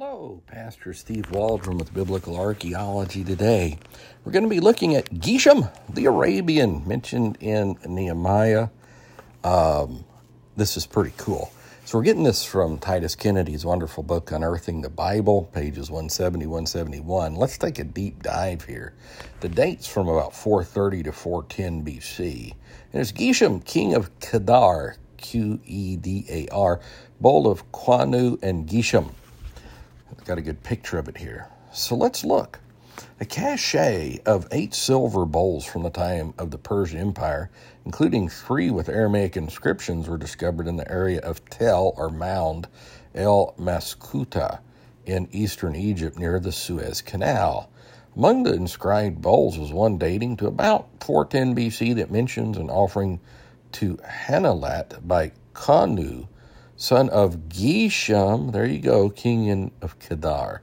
Hello, Pastor Steve Waldron with Biblical Archaeology today. We're going to be looking at Geshem the Arabian, mentioned in Nehemiah. Um, this is pretty cool. So, we're getting this from Titus Kennedy's wonderful book, Unearthing the Bible, pages 170, 171. Let's take a deep dive here. The date's from about 430 to 410 BC. And it's Geshem, king of Qedar, Q E D A R, bowl of Qaynu and Geshem. Got a good picture of it here. So let's look. A cache of eight silver bowls from the time of the Persian Empire, including three with Aramaic inscriptions, were discovered in the area of Tel or Mound El Maskhuta in eastern Egypt near the Suez Canal. Among the inscribed bowls was one dating to about 410 BC that mentions an offering to Hanalat by Qaynu, son of Geshem, there you go, king of Qedar.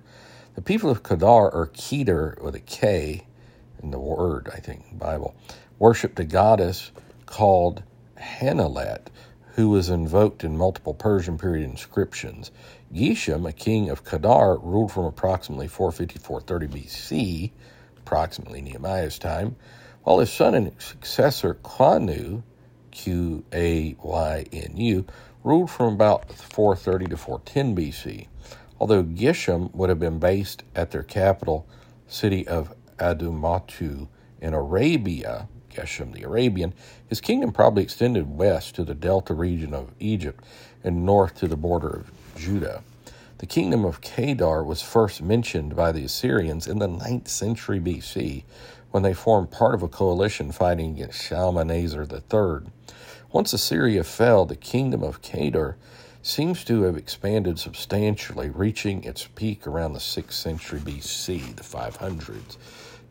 The people of Qedar, or Kedar with a K in the word, I think, Bible, worshipped a goddess called Hanalat, who was invoked in multiple Persian period inscriptions. Geshem, a king of Qedar, ruled from approximately 450 430 BC, approximately Nehemiah's time, while his son and successor Qaynu, Q A Y N U, ruled from about 430 to 410 BC. Although Geshem would have been based at their capital city of Adumatu in Arabia, Geshem the Arabian, his kingdom probably extended west to the delta region of Egypt and north to the border of Judah. The kingdom of Qedar was first mentioned by the Assyrians in the 9th century BC when they formed part of a coalition fighting against Shalmaneser III. Once Assyria fell, the kingdom of Qedar seems to have expanded substantially, reaching its peak around the 6th century BC, the 500s.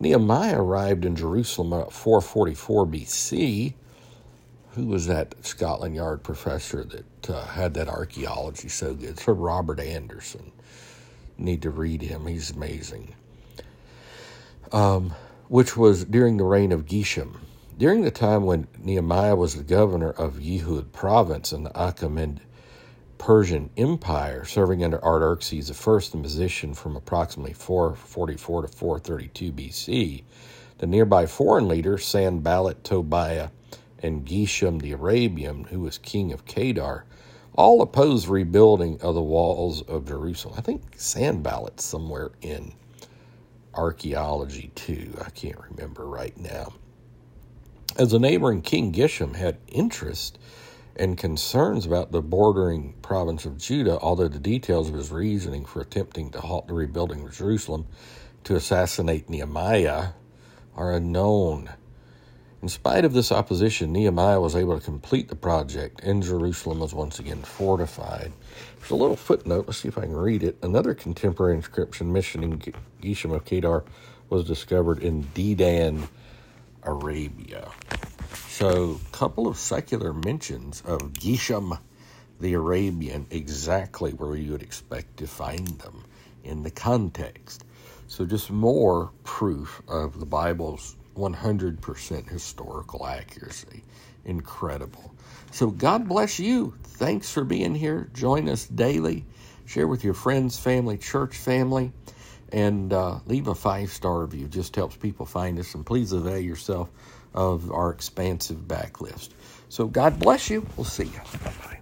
Nehemiah arrived in Jerusalem at 444 BC. Who was that Scotland Yard professor that uh, had that archaeology so good? Sir Robert Anderson. Need to read him, he's amazing. Um, which was during the reign of Geshem. During the time when Nehemiah was the governor of Yehud province in the Achaemenid Persian Empire, serving under Artaxerxes I in position from approximately 444 to 432 BC, the nearby foreign leaders, Sanballat, Tobiah, and Geshem the Arabian, who was king of Qedar, all opposed rebuilding of the walls of Jerusalem. I think Sanballat's somewhere in archaeology too. I can't remember right now. As the neighboring King Geshem had interest and concerns about the bordering province of Judah, although the details of his reasoning for attempting to halt the rebuilding of Jerusalem to assassinate Nehemiah are unknown. In spite of this opposition, Nehemiah was able to complete the project, and Jerusalem was once again fortified. There's a little footnote. Let's see if I can read it. Another contemporary inscription mentioning Geshem of Qedar was discovered in Dedan, Arabia. So, a couple of secular mentions of Geshem the Arabian, exactly where you would expect to find them in the context. So, just more proof of the Bible's 100% historical accuracy. Incredible. So, God bless you. Thanks for being here. Join us daily. Share with your friends, family, church family and uh, leave a five star review. Just helps people find us. And please avail yourself of our expansive backlist. So God bless you. We'll see you. Bye bye.